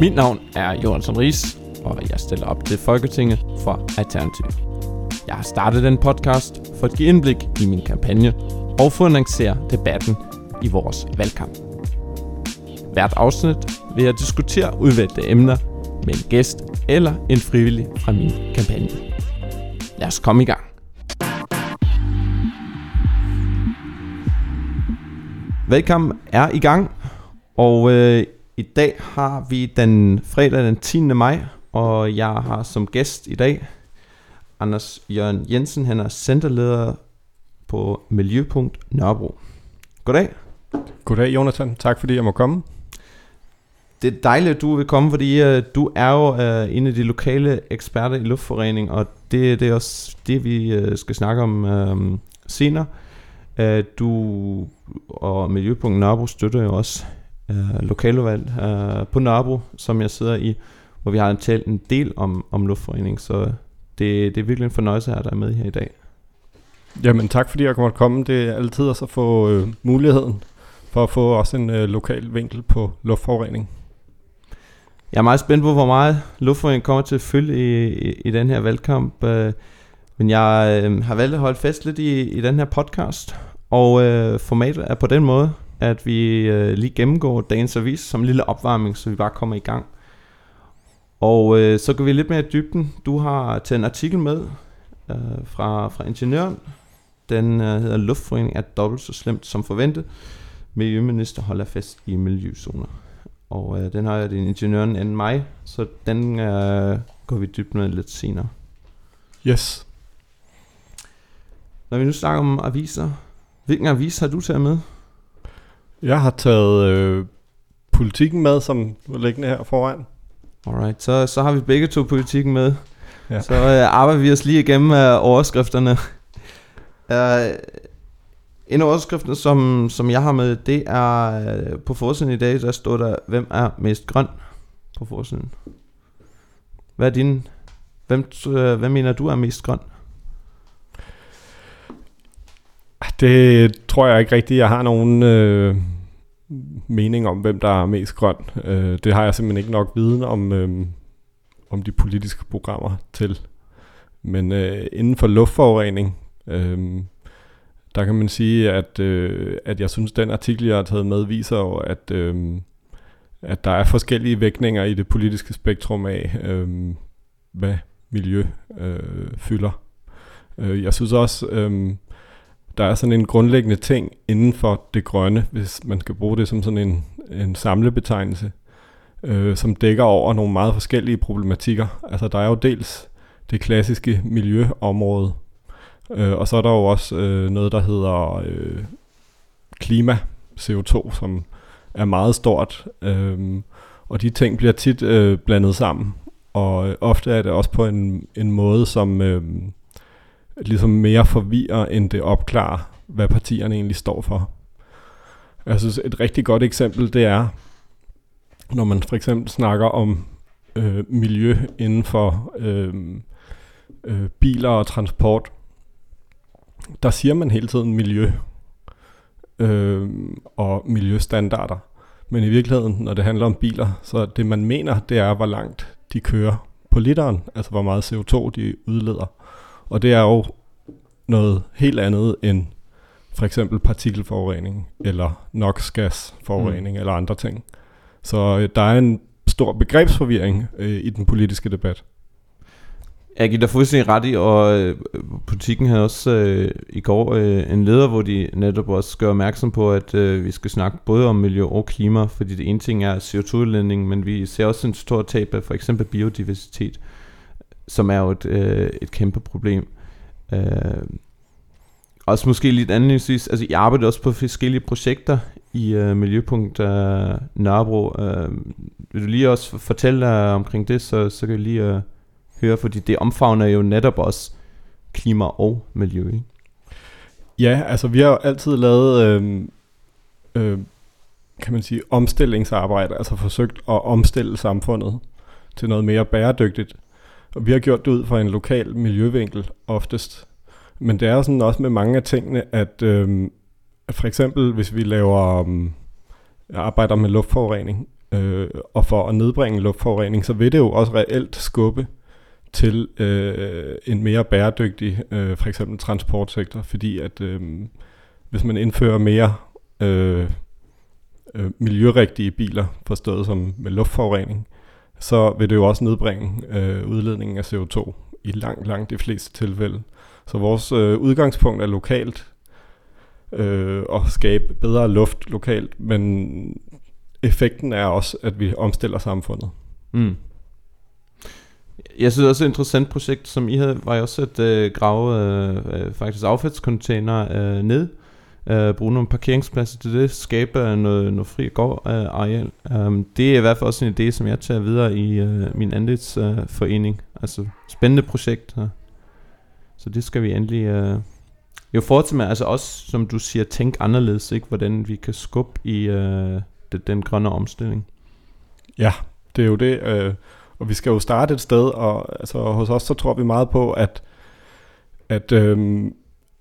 Mit navn er Jonathan Ries, og jeg stiller op til Folketinget for Alternativ. Jeg har startet den podcast for at give indblik i min kampagne og for at annoncere debatten i vores valgkamp. Hvert afsnit vil jeg diskutere udvalgte emner med en gæst eller en frivillig fra min kampagne. Lad os komme i gang. Valgkampen er i gang, og øh, i dag har vi den fredag den 10. maj, og jeg har som gæst i dag Anders Jørgen Jensen. Han er centerleder på Miljøpunkt Nørrebro. Goddag. Goddag Jonathan, tak fordi jeg må komme. Det er dejligt, at du vil komme, fordi uh, du er jo uh, en af de lokale eksperter i luftforening, og det, det er også det, vi uh, skal snakke om uh, senere. Uh, du og Miljøpunkt Nørrebro støtter jo også uh, lokalvalg uh, på Nørrebro, som jeg sidder i, hvor vi har talt en del om, om luftforening, så det, det er virkelig en fornøjelse at have dig med her i dag. Jamen tak fordi jeg kommer komme. Det er altid at få øh, muligheden for at få også en øh, lokal vinkel på luftforurening. Jeg er meget spændt på, hvor meget luftforurening kommer til at følge i, i, i den her valgkamp. Øh, men jeg øh, har valgt at holde fast lidt i, i den her podcast. Og øh, formatet er på den måde, at vi øh, lige gennemgår dagens avis som en lille opvarmning, så vi bare kommer i gang. Og øh, så går vi lidt mere i dybden. Du har taget en artikel med øh, fra, fra Ingeniøren. Den øh, hedder Luftforurening er dobbelt så slemt som forventet. Miljøminister holder fast i miljøzoner. Og øh, den har jeg din ingeniøren anden mig, så den øh, går vi dybt med lidt senere. Yes. Når vi nu snakker om aviser, hvilken avis har du taget med? Jeg har taget øh, politikken med, som er liggende her foran. Alright, så, så har vi begge to politikken med. Ja. Så øh, arbejder vi os lige igennem øh, overskrifterne. Uh, en af overskrifterne, som, som jeg har med, det er øh, på forsiden i dag, der står der, hvem er mest grøn på forsiden. Hvad er din, hvem, øh, hvad mener du er mest grøn? Det tror jeg ikke rigtigt, jeg har nogen øh, mening om, hvem der er mest grøn. Øh, det har jeg simpelthen ikke nok viden om, øh, om de politiske programmer til. Men øh, inden for luftforurening, øh, der kan man sige, at, øh, at jeg synes, at den artikel, jeg har taget med, viser jo, at, øh, at der er forskellige vægtninger i det politiske spektrum af, øh, hvad miljø øh, fylder. Øh, jeg synes også, øh, der er sådan en grundlæggende ting inden for det grønne, hvis man skal bruge det som sådan en, en samlebetegnelse, øh, som dækker over nogle meget forskellige problematikker. Altså der er jo dels det klassiske miljøområde, øh, og så er der jo også øh, noget, der hedder øh, klima, CO2, som er meget stort, øh, og de ting bliver tit øh, blandet sammen, og øh, ofte er det også på en, en måde, som øh, ligesom mere forvirrer, end det opklarer, hvad partierne egentlig står for. Jeg synes, et rigtig godt eksempel, det er, når man for eksempel snakker om øh, miljø inden for øh, øh, biler og transport, der siger man hele tiden miljø øh, og miljøstandarder. Men i virkeligheden, når det handler om biler, så det man mener, det er, hvor langt de kører på literen, altså hvor meget CO2 de udleder. Og det er jo noget helt andet end for eksempel partikelforurening, eller NOx-gasforurening, mm. eller andre ting. Så øh, der er en stor begrebsforvirring øh, i den politiske debat. Jeg giver dig fuldstændig ret i, og øh, politikken havde også øh, i går øh, en leder, hvor de netop også gør opmærksom på, at øh, vi skal snakke både om miljø og klima, fordi det ene ting er CO2-udledning, men vi ser også en stor tab af for eksempel biodiversitet, som er jo et, øh, et kæmpe problem. Øh, også måske lidt anledningsvis, altså jeg arbejder også på forskellige projekter i øh, Miljøpunkt øh, Nørrebro. Øh, vil du lige også fortælle dig omkring det, så, så kan jeg lige... Øh, høre, fordi det omfavner jo netop også klima og miljø. Ikke? Ja, altså vi har jo altid lavet, øh, øh, kan man sige, omstillingsarbejde, altså forsøgt at omstille samfundet til noget mere bæredygtigt. Og vi har gjort det ud fra en lokal miljøvinkel oftest. Men det er sådan også med mange af tingene, at, øh, at for eksempel hvis vi laver øh, arbejder med luftforurening, øh, og for at nedbringe luftforurening, så vil det jo også reelt skubbe til øh, en mere bæredygtig øh, for eksempel transportsektor, fordi at øh, hvis man indfører mere øh, øh, miljørigtige biler, forstået som med luftforurening, så vil det jo også nedbringe øh, udledningen af CO2 i langt, langt de fleste tilfælde. Så vores øh, udgangspunkt er lokalt øh, og skabe bedre luft lokalt, men effekten er også, at vi omstiller samfundet. Mm. Jeg synes også, et interessant projekt, som I havde, var jo også at øh, grave øh, øh, faktisk affaldscontainer øh, ned, øh, bruge nogle parkeringspladser til det, skabe øh, noget, noget fri gård øh, areal. Um, det er i hvert fald også en idé, som jeg tager videre i øh, min andelsforening. Øh, altså spændende projekt. Her. Så det skal vi endelig øh, jo fortsætte med. Altså også, som du siger, tænk anderledes, ikke? hvordan vi kan skubbe i øh, den, den grønne omstilling. Ja, det er jo det. Øh, og vi skal jo starte et sted, og altså, hos os så tror vi meget på, at, at, øh,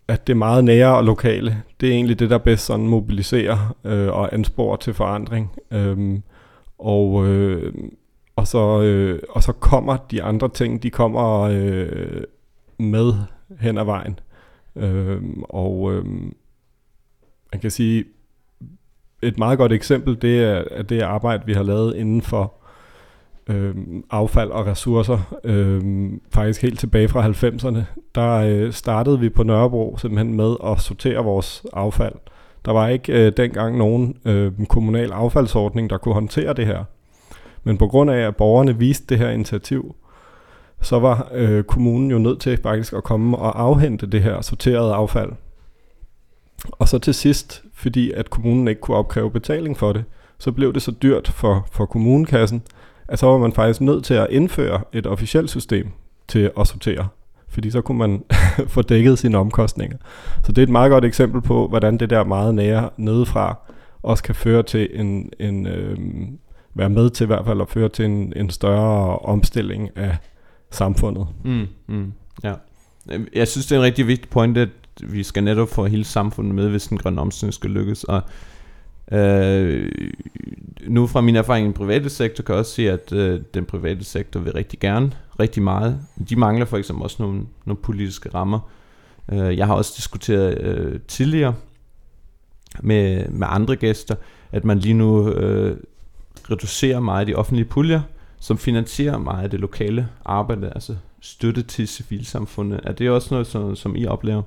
at det meget nære og lokale, det er egentlig det, der bedst sådan mobiliserer øh, og ansporer til forandring. Øhm, og, øh, og, så, øh, og så kommer de andre ting, de kommer øh, med hen ad vejen. Øhm, og øh, man kan sige, et meget godt eksempel, det er det arbejde, vi har lavet inden for øh, affald og ressourcer. Øh, faktisk helt tilbage fra 90'erne, der øh, startede vi på Nørrebro simpelthen med at sortere vores affald. Der var ikke øh, dengang nogen øh, kommunal affaldsordning, der kunne håndtere det her. Men på grund af, at borgerne viste det her initiativ, så var øh, kommunen jo nødt til faktisk at komme og afhente det her sorterede affald. Og så til sidst, fordi at kommunen ikke kunne opkræve betaling for det, så blev det så dyrt for, for kommunekassen, at så var man faktisk nødt til at indføre et officielt system til at sortere. Fordi så kunne man få dækket sine omkostninger. Så det er et meget godt eksempel på, hvordan det der meget nære nedefra også kan føre til en, en øh, være med til i hvert fald at føre til en, en større omstilling af samfundet. Mm, mm, ja. Jeg synes, det er en rigtig vigtig point, at vi skal netop få hele samfundet med, hvis den grønne omstilling skal lykkes. Og øh, nu fra min erfaring i den private sektor, kan jeg også se, at øh, den private sektor vil rigtig gerne rigtig meget. De mangler for eksempel også nogle, nogle politiske rammer. Øh, jeg har også diskuteret øh, tidligere med, med andre gæster, at man lige nu øh, reducerer meget af de offentlige puljer, som finansierer meget af det lokale arbejde, altså støtte til civilsamfundet. Er det også noget, som, som I oplever?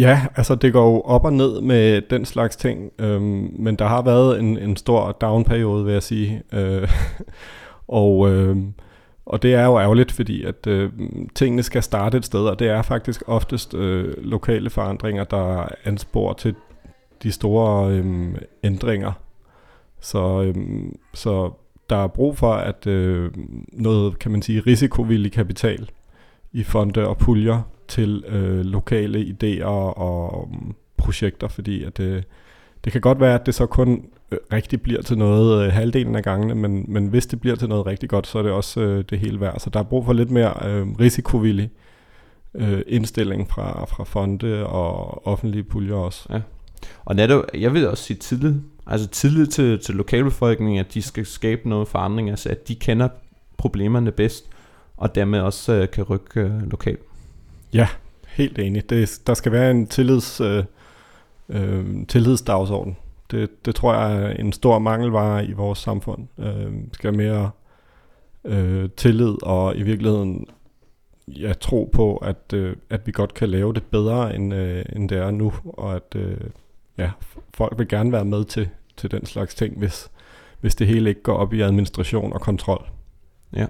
Ja, altså det går jo op og ned med den slags ting, øhm, men der har været en, en stor downperiode, vil jeg sige. Øh, og, øh, og det er jo ærgerligt, fordi at øh, tingene skal starte et sted, og det er faktisk oftest øh, lokale forandringer, der anspor til de store øh, ændringer. Så, øh, så der er brug for, at øh, noget, kan man sige, risikovillig kapital i fonde og puljer til øh, lokale idéer og um, projekter, fordi at, øh, det kan godt være, at det så kun øh, rigtig bliver til noget øh, halvdelen af gangene, men, men hvis det bliver til noget rigtig godt, så er det også øh, det hele værd. Så der er brug for lidt mere øh, risikovillig øh, indstilling fra, fra fonde og offentlige puljer også. Ja. Og netop, jeg vil også sige tillid. Altså tillid til, til lokalbefolkningen, at de skal skabe noget forandring, altså at de kender problemerne bedst, og dermed også øh, kan rykke øh, lokalt. Ja, helt enig. Det, der skal være en tillids, øh, øh, tillidsdagsorden. Det, det tror jeg er en stor mangelvare i vores samfund. Øh, skal mere øh, tillid og i virkeligheden ja, tro på, at, øh, at vi godt kan lave det bedre, end, øh, end det er nu, og at øh, ja, folk vil gerne være med til, til den slags ting, hvis, hvis det hele ikke går op i administration og kontrol. Ja,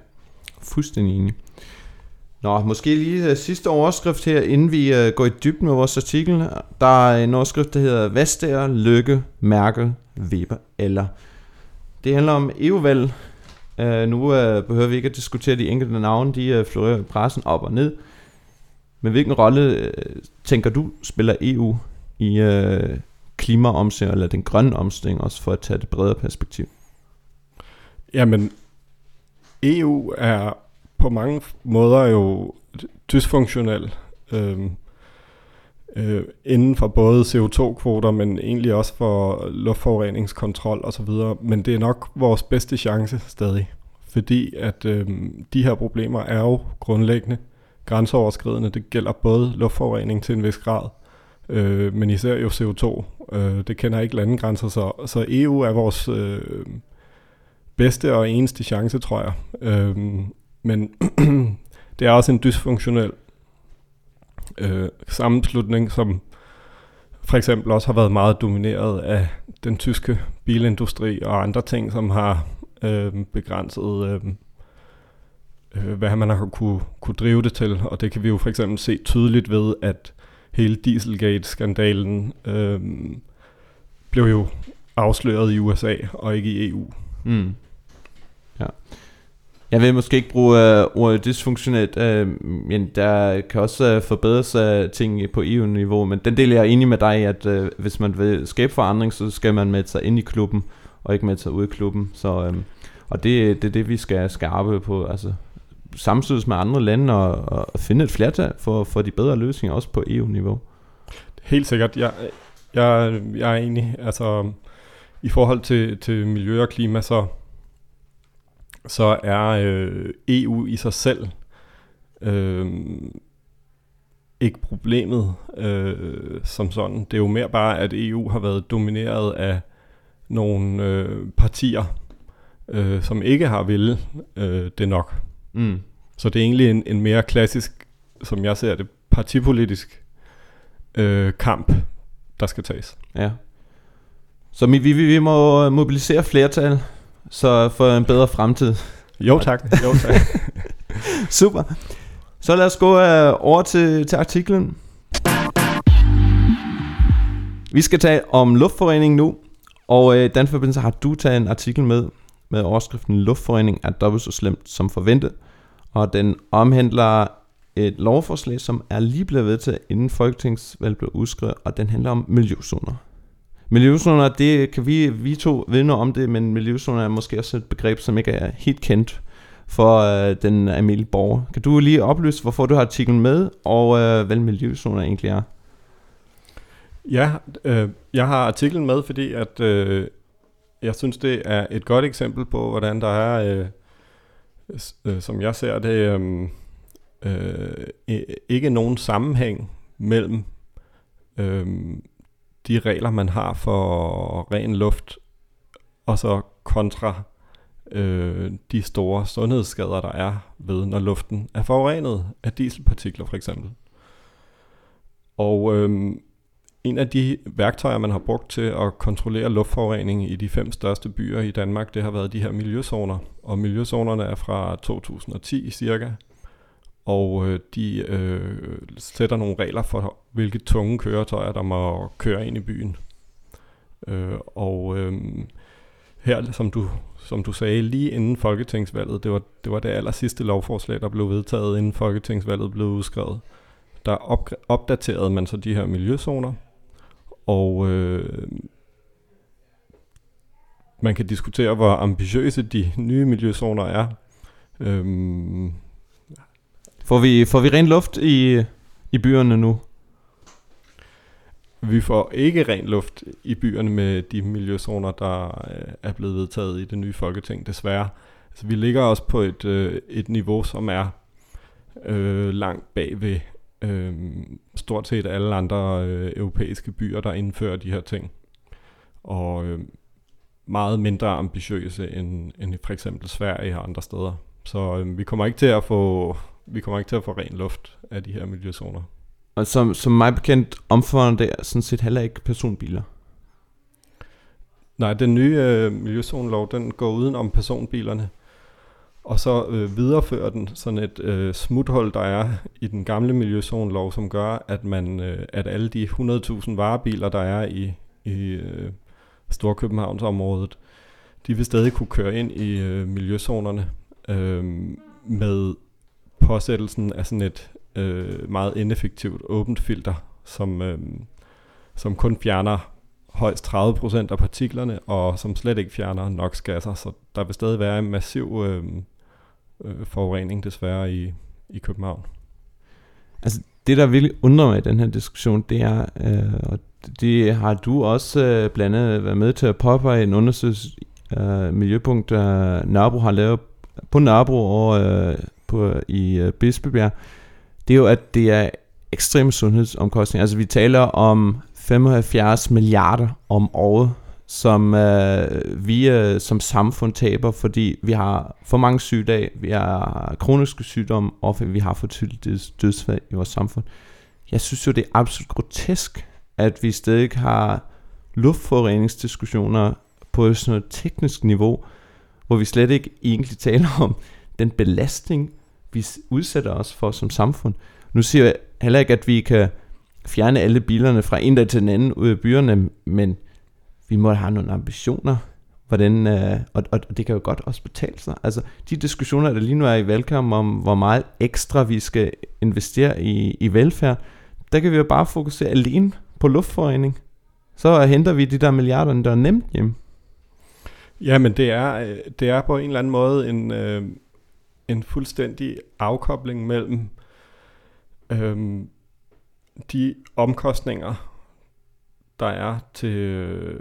fuldstændig enig. Nå, måske lige uh, sidste overskrift her, inden vi uh, går i dybden med vores artikel. Der er en overskrift, der hedder Vestager, Lykke, Merkel, Weber eller. Det handler om EU-valg. Uh, øh, nu uh, behøver vi ikke at diskutere de enkelte navne, de uh, florerer i pressen op og ned. Men hvilken rolle uh, tænker du spiller EU i uh, klimaomstilling, eller den grønne omstilling, også for at tage det bredere perspektiv? Jamen, EU er på mange måder jo dysfunktionel. Øhm, øh, inden for både CO2-kvoter, men egentlig også for luftforureningskontrol osv. Men det er nok vores bedste chance stadig, fordi at øh, de her problemer er jo grundlæggende grænseoverskridende. Det gælder både luftforurening til en vis grad, øh, men især jo CO2. Øh, det kender ikke landegrænser, så, så EU er vores øh, bedste og eneste chance, tror jeg. Øh, men det er også en dysfunktionel øh, sammenslutning, som for eksempel også har været meget domineret af den tyske bilindustri og andre ting, som har øh, begrænset, øh, øh, hvad man har kunne, kunne drive det til. Og det kan vi jo for eksempel se tydeligt ved, at hele Dieselgate-skandalen øh, blev jo afsløret i USA og ikke i EU. Mm. Ja. Jeg vil måske ikke bruge øh, ordet dysfunktionelt, øh, men der kan også øh, forbedres øh, ting på EU-niveau, men den del jeg er enig med dig i, at øh, hvis man vil skabe forandring, så skal man med sig ind i klubben, og ikke med sig ud i klubben. Så, øh, og det, det er det, vi skal, skarpe på, altså samtidig med andre lande, og, og finde et flertal for, for de bedre løsninger, også på EU-niveau. Helt sikkert. Jeg, jeg, jeg er enig. Altså, i forhold til, til miljø og klima, så så er øh, EU i sig selv øh, ikke problemet øh, som sådan. Det er jo mere bare, at EU har været domineret af nogle øh, partier, øh, som ikke har ville øh, det nok. Mm. Så det er egentlig en, en mere klassisk, som jeg ser det, partipolitisk øh, kamp, der skal tages. Ja. Så vi, vi, vi må mobilisere flertal så for en bedre fremtid. Jo tak, jo tak. Super. Så lad os gå uh, over til, til artiklen. Vi skal tale om luftforurening nu, og uh, den forbindelse har du taget en artikel med, med overskriften Luftforurening er dobbelt så slemt som forventet, og den omhandler et lovforslag, som er lige blevet vedtaget inden Folketingsvalget blev udskrevet, og den handler om miljøzoner. Miljøzoner, det kan vi, vi to vidne om det, men miljøzoner er måske også et begreb, som ikke er helt kendt for øh, den almindelige borger. Kan du lige oplyse, hvorfor du har artiklen med, og øh, hvad miljøzoner egentlig er? Ja, øh, jeg har artiklen med, fordi at øh, jeg synes, det er et godt eksempel på, hvordan der er, øh, øh, som jeg ser det, øhm, øh, øh, ikke nogen sammenhæng mellem øh, de regler, man har for ren luft, og så kontra øh, de store sundhedsskader, der er ved, når luften er forurenet af dieselpartikler for eksempel. Og øh, en af de værktøjer, man har brugt til at kontrollere luftforurening i de fem største byer i Danmark, det har været de her miljøzoner. Og miljøzonerne er fra 2010 cirka og øh, de øh, sætter nogle regler for, hvilke tunge køretøjer, der må køre ind i byen. Øh, og øh, her, som du, som du sagde, lige inden folketingsvalget, det var, det var det aller sidste lovforslag, der blev vedtaget, inden folketingsvalget blev udskrevet, der op, opdaterede man så de her miljøzoner, og øh, man kan diskutere, hvor ambitiøse de nye miljøzoner er. Øh, Får vi, får vi ren luft i, i byerne nu? Vi får ikke ren luft i byerne med de miljøzoner, der øh, er blevet vedtaget i det nye folketing, desværre. Altså, vi ligger også på et, øh, et niveau, som er øh, langt bag ved øh, stort set alle andre øh, europæiske byer, der indfører de her ting. Og øh, meget mindre ambitiøse end, end for eksempel Sverige og andre steder. Så øh, vi kommer ikke til at få vi kommer ikke til at få ren luft af de her miljøzoner. Og som, som mig bekendt omfatter det sådan set heller ikke personbiler. Nej, den nye øh, miljøzonelov, den går uden om personbilerne. Og så øh, viderefører den sådan et øh, smuthul, der er i den gamle miljøzonelov, som gør, at man øh, at alle de 100.000 varebiler, der er i, i øh, Storkøbenhavnsområdet, de vil stadig kunne køre ind i øh, miljøzonerne øh, med påsættelsen af sådan et øh, meget ineffektivt åbent filter, som, øh, som kun fjerner højst 30% af partiklerne, og som slet ikke fjerner NOx-gasser, så der vil stadig være en massiv øh, øh, forurening desværre i, i København. Altså, det, der virkelig undrer mig i den her diskussion, det er, øh, og det har du også øh, blandt andet været med til at påpege en undersøgelse, øh, Miljøpunkt øh, Nørrebro har lavet på Nørrebro og øh, på, i øh, Bispebjerg, det er jo, at det er ekstreme sundhedsomkostninger. Altså vi taler om 75 milliarder om året, som øh, vi øh, som samfund taber, fordi vi har for mange sygedage, vi har kroniske sygdomme, og vi har for tydeligt dødsfald i vores samfund. Jeg synes jo, det er absolut grotesk, at vi stadig har luftforureningsdiskussioner på sådan et teknisk niveau, hvor vi slet ikke egentlig taler om den belastning, vi udsætter os for som samfund. Nu siger jeg heller ikke, at vi kan fjerne alle bilerne fra en dag til den anden ud af byerne, men vi må have nogle ambitioner, hvordan, øh, og, og det kan jo godt også betale sig. Altså de diskussioner, der lige nu er i valgkampen om, hvor meget ekstra vi skal investere i, i velfærd, der kan vi jo bare fokusere alene på luftforurening. Så henter vi de der milliarder, der er nemt hjem. Ja, men det er, øh, det er på en eller anden måde en, øh, en fuldstændig afkobling mellem øhm, de omkostninger, der er til,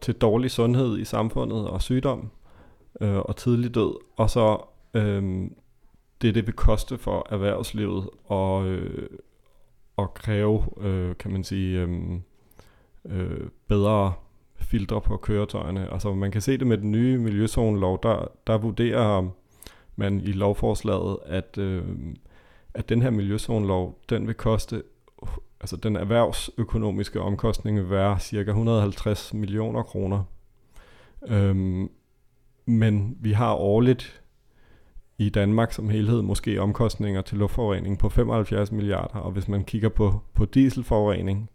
til dårlig sundhed i samfundet og sygdom øh, og tidlig død, og så øh, det, det vil koste for erhvervslivet og, øh, og kræve, øh, kan man sige, øh, øh, bedre filtre på køretøjerne. Altså man kan se det med den nye miljøzonelov, der, der vurderer man i lovforslaget, at, øh, at den her miljøzonelov, den vil koste altså den erhvervsøkonomiske omkostning vil være cirka 150 millioner kroner. Øhm, men vi har årligt i Danmark som helhed måske omkostninger til luftforurening på 75 milliarder, og hvis man kigger på, på dieselforurening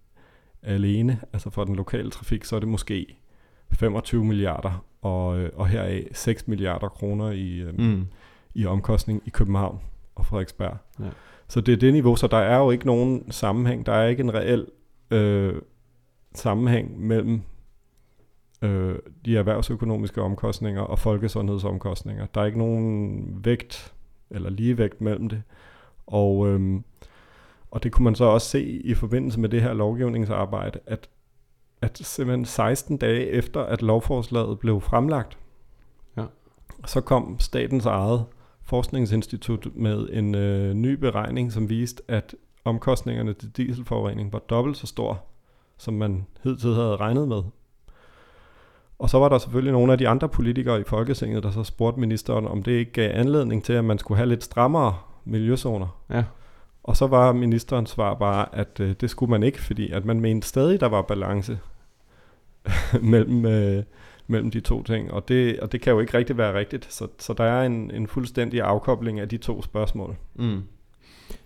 alene, altså for den lokale trafik, så er det måske 25 milliarder, og, øh, og heraf 6 milliarder kroner i, øhm, mm i omkostning i København og Frederiksberg. Ja. Så det er det niveau, så der er jo ikke nogen sammenhæng. Der er ikke en reel øh, sammenhæng mellem øh, de erhvervsøkonomiske omkostninger og folkesundhedsomkostninger. Der er ikke nogen vægt eller ligevægt mellem det. Og, øh, og det kunne man så også se i forbindelse med det her lovgivningsarbejde, at, at simpelthen 16 dage efter, at lovforslaget blev fremlagt, ja. så kom statens eget forskningsinstitut med en øh, ny beregning, som viste, at omkostningerne til dieselforurening var dobbelt så stor, som man hidtil havde regnet med. Og så var der selvfølgelig nogle af de andre politikere i Folketinget, der så spurgte ministeren, om det ikke gav anledning til, at man skulle have lidt strammere miljøzoner. Ja. Og så var ministerens svar bare, at øh, det skulle man ikke, fordi at man mente stadig, der var balance mellem, øh, mellem de to ting, og det, og det kan jo ikke rigtig være rigtigt, så, så der er en, en fuldstændig afkobling af de to spørgsmål. Mm.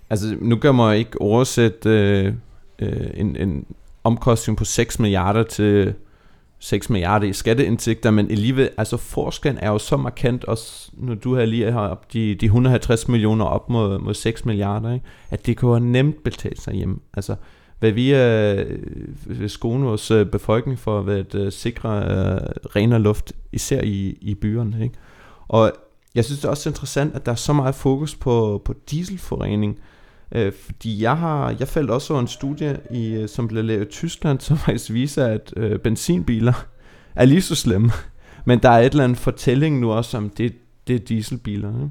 Altså nu kan man ikke oversætte øh, øh, en, en omkostning på 6 milliarder til 6 milliarder i skatteindtægter, men alligevel, altså forskellen er jo så markant, også når du har lige har de, de 150 millioner op mod, mod 6 milliarder, ikke? at det kan jo nemt betale sig hjem. Altså, hvad vi øh, øh vil vores øh, befolkning for at øh, sikre øh, renere luft, især i, i byerne. Ikke? Og jeg synes det er også interessant, at der er så meget fokus på, på dieselforurening, øh, fordi jeg har jeg faldt også over en studie, i, øh, som blev lavet i Tyskland, som faktisk viser, at øh, benzinbiler er lige så slemme. Men der er et eller andet fortælling nu også om, det, det er dieselbiler. Ikke?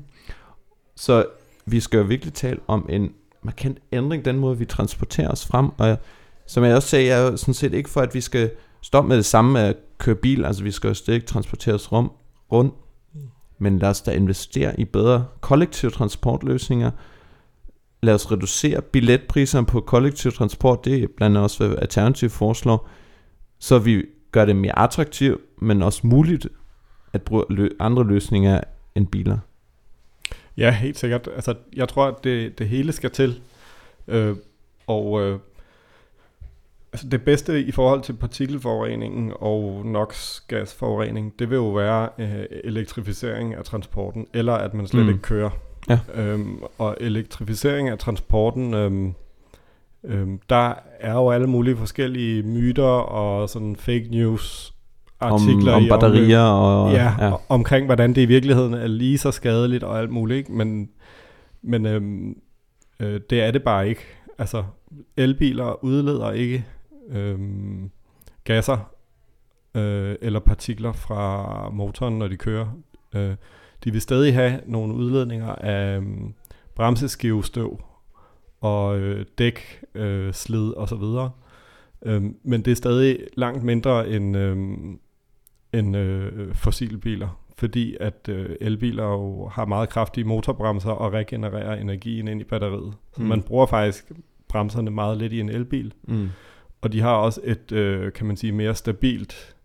Så vi skal jo virkelig tale om en markant ændring, den måde vi transporterer os frem, og som jeg også sagde, jeg er jo sådan set ikke for, at vi skal stoppe med det samme med at køre bil, altså vi skal jo stadig transportere os rum, rundt, men lad os da investere i bedre kollektive transportløsninger, lad os reducere billetpriserne på kollektiv transport, det er blandt andet også, hvad Alternativ foreslår, så vi gør det mere attraktivt, men også muligt at bruge andre løsninger end biler. Ja, helt sikkert. Altså, jeg tror, at det, det hele skal til. Øh, og øh, altså det bedste i forhold til partikelforureningen og NOx-gasforurening, det vil jo være øh, elektrificering af transporten, eller at man slet mm. ikke kører. Ja. Øhm, og elektrificering af transporten, øhm, øhm, der er jo alle mulige forskellige myter og sådan fake news artikler om, om batterier og ja, ja. omkring hvordan det i virkeligheden er lige så skadeligt og alt muligt, ikke? men men øhm, øh, det er det bare ikke. Altså, elbiler udleder ikke øh, gasser øh, eller partikler fra motoren, når de kører. Øh, de vil stadig have nogle udledninger af øh, bremseskivestøv og øh, dæk, øh, slid og så videre. Øh, men det er stadig langt mindre end, øh, end øh, fossilbiler, fordi at øh, elbiler jo har meget kraftige motorbremser og regenererer energien ind i batteriet. Så Mm. man bruger faktisk bremserne meget lidt i en elbil. Mm. Og de har også et, øh, kan man sige, mere stabilt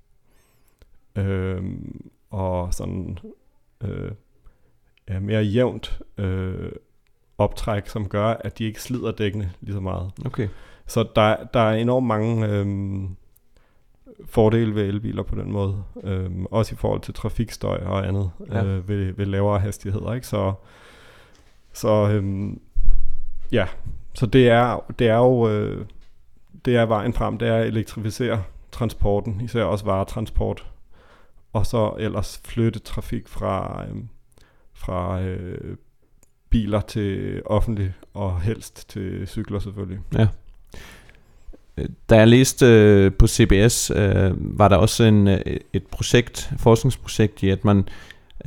øh, og sådan øh, ja, mere jævnt øh, optræk, som gør, at de ikke slider dækkene lige så meget. Okay. Så der, der er enormt mange øh, fordele ved elbiler på den måde. Øh, også i forhold til trafikstøj og andet Ja. ja. øh, ved, ved lavere hastigheder. Ikke? Så, så øh, ja, så det er, det er jo øh, det er vejen frem, det er at elektrificere transporten, især også varetransport, og så ellers flytte trafik fra, øh, fra øh, biler til offentlig, og helst til cykler selvfølgelig. Da jeg læste øh, på CBS, øh, var der også en, øh, et projekt, forskningsprojekt i, at man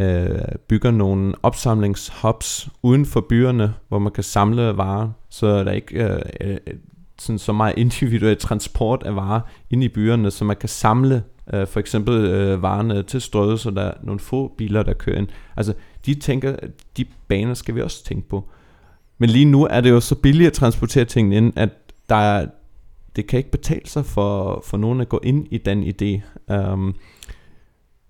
øh, bygger nogle opsamlingshubs uden for byerne, hvor man kan samle varer, så der ikke øh, øh, øh, sådan så meget individuel transport af varer ind i byerne, så man kan samle øh, for eksempel øh, varerne til strøget, så der er nogle få biler, der kører ind. Altså, de tænker, de baner skal vi også tænke på. Men lige nu er det jo så billigt at transportere tingene ind, at der er, det kan ikke betale sig for, for nogen at gå ind i den idé. Um,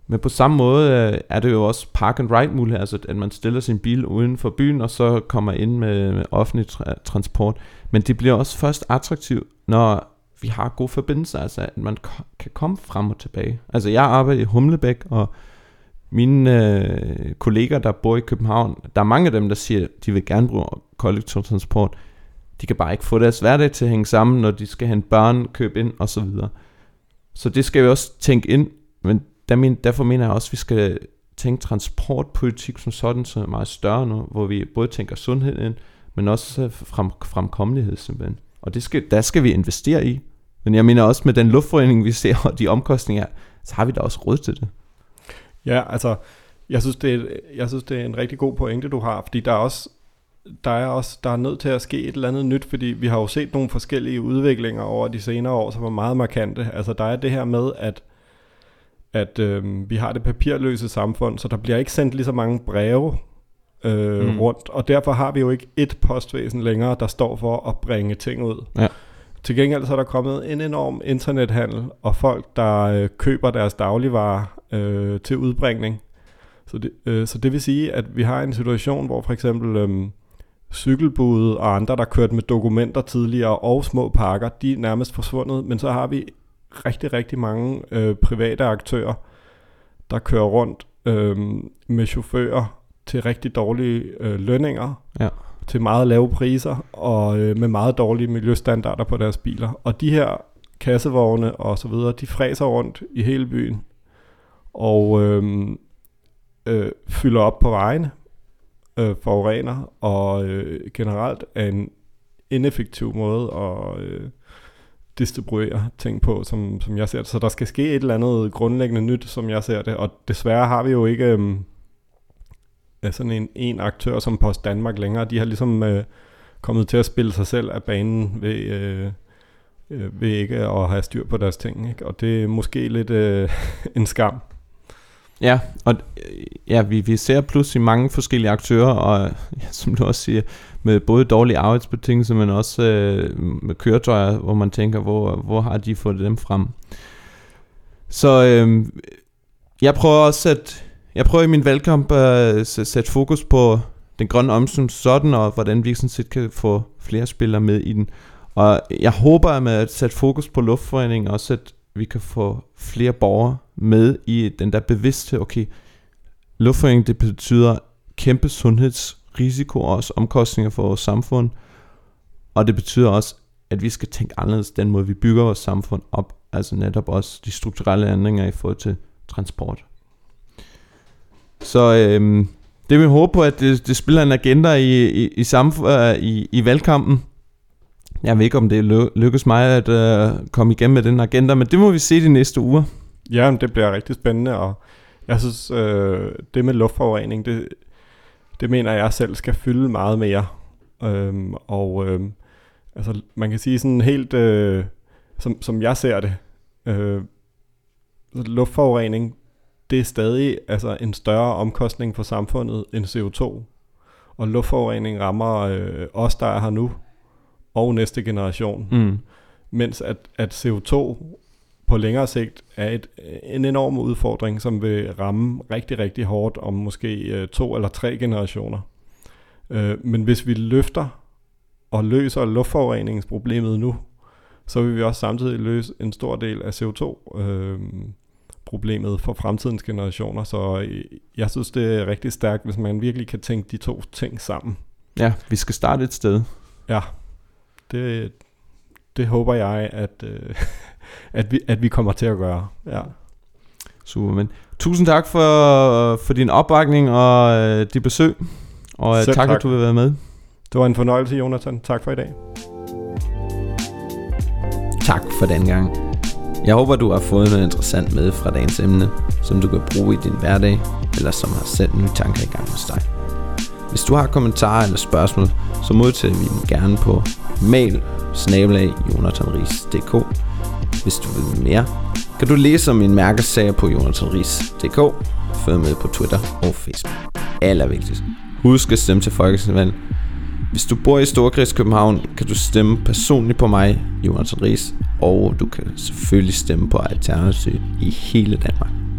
men på samme måde øh, er det jo også park and ride mulighed, altså at man stiller sin bil uden for byen, og så kommer ind med, med offentlig tra- transport. Men det bliver også først attraktivt, når vi har gode forbindelser, altså at man k- kan komme frem og tilbage. Altså jeg arbejder i Humlebæk, og mine øh, kolleger, der bor i København, der er mange af dem, der siger, at de vil gerne bruge kollektiv transport. De kan bare ikke få deres hverdag til at hænge sammen, når de skal hente børn, købe ind osv. Så, så det skal vi også tænke ind, men der men, derfor mener jeg også, at vi skal tænke transportpolitik som sådan, som er meget større nu, hvor vi både tænker sundhed ind, men også frem, fremkommelighed simpelthen. Og det skal, der skal vi investere i. Men jeg mener også med den luftforurening, vi ser, og de omkostninger, så har vi da også råd til det. Ja, altså, jeg synes, det er, jeg synes, det er en rigtig god pointe, du har, fordi der er også der er også der er nødt til at ske et eller andet nyt, fordi vi har jo set nogle forskellige udviklinger over de senere år, som er meget markante. Altså der er det her med, at, at øh, vi har det papirløse samfund, så der bliver ikke sendt lige så mange breve øh, Mm. rundt, og derfor har vi jo ikke et postvæsen længere, der står for at bringe ting ud. Ja. Til gengæld så er der kommet en enorm internethandel, og folk, der øh, køber deres dagligvarer øh, til udbringning. Så det, øh, så det vil sige, at vi har en situation, hvor for eksempel øh, cykelbude og andre, der kørte med dokumenter tidligere, og små pakker, de er nærmest forsvundet, men så har vi rigtig, rigtig mange øh, private aktører, der kører rundt øh, med chauffører til rigtig dårlige øh, lønninger, Ja. til meget lave priser, og øh, med meget dårlige miljøstandarder på deres biler. Og de her kassevogne og så videre, de fræser rundt i hele byen, og øh, øh, fylder op på vejene, øh, forurener, og øh, generelt er en ineffektiv måde at øh, distribuere ting på, som, som jeg ser det. Så der skal ske et eller andet grundlæggende nyt, som jeg ser det, og desværre har vi jo ikke øh, øh sådan en, en aktør som Post Danmark længere. De har ligesom øh, kommet til at spille sig selv af banen ved, øh, øh, ved ikke at have styr på deres ting, ikke? og det er måske lidt øh, en skam. Ja, og ja, vi, vi ser pludselig mange forskellige aktører, og ja, som du også siger, med både dårlige arbejdsbetingelser, men også øh, med køretøjer, hvor man tænker, hvor, hvor har de fået dem frem. Så øh, jeg prøver også at, jeg prøver i min valgkamp at øh, sætte fokus på den grønne omstilling sådan, og hvordan vi sådan set kan få flere spillere med i den. Og jeg håber at med at sætte fokus på luftforurening, også at vi kan få flere borgere med i den der bevidsthed, okay, luftforurening det betyder kæmpe sundhedsrisiko og også omkostninger for vores samfund, og det betyder også, at vi skal tænke anderledes den måde, vi bygger vores samfund op, altså netop også de strukturelle ændringer i forhold til transport. Så øhm, det vil jeg håbe på, at det, det spiller en agenda i, i, i, samf- øh, i, i valgkampen, jeg ved ikke, om det lykkes mig at øh, komme igennem med den agenda, men det må vi se de næste uger. Ja, det bliver rigtig spændende, og jeg synes, øh, det med luftforurening, det, det mener jeg selv skal fylde meget mere. Øhm, og øh, altså, man kan sige sådan helt, øh, som, som jeg ser det, øh, luftforurening, det er stadig altså, en større omkostning for samfundet end CO2. Og luftforurening rammer øh, os, der er her nu, og næste generation. Mm. Mens at, at CO2 på længere sigt er et, en enorm udfordring, som vil ramme rigtig, rigtig hårdt om måske øh, to eller tre generationer. Øh, men hvis vi løfter og løser luftforureningsproblemet nu, så vil vi også samtidig løse en stor del af CO2 øh, problemet for fremtidens generationer. Så jeg synes, det er rigtig stærkt, hvis man virkelig kan tænke de to ting sammen. Ja, vi skal starte et sted. Ja, det, det håber jeg, at, øh, at, vi, at vi kommer til at gøre. Ja. Super, men tusind tak for, for din opbakning og øh, dit besøg. Og øh, tak, tak, at du vil være med. Det var en fornøjelse, Jonathan. Tak for i dag. Tak for den gang. Jeg håber, du har fået noget interessant med fra dagens emne, som du kan bruge i din hverdag, eller som har sendt nye tanker i gang hos dig. Hvis du har kommentarer eller spørgsmål, så modtager vi dem gerne på mail jonathanris.dk Hvis du vil mere, kan du læse om min mærkesager på jonathanris.dk Følg med på Twitter og Facebook. Allervigtigst. Husk at stemme til Folketingsvalget. Hvis du bor i Storkreds København, kan du stemme personligt på mig, Jonathan Ries, og du kan selvfølgelig stemme på Alternativ i hele Danmark.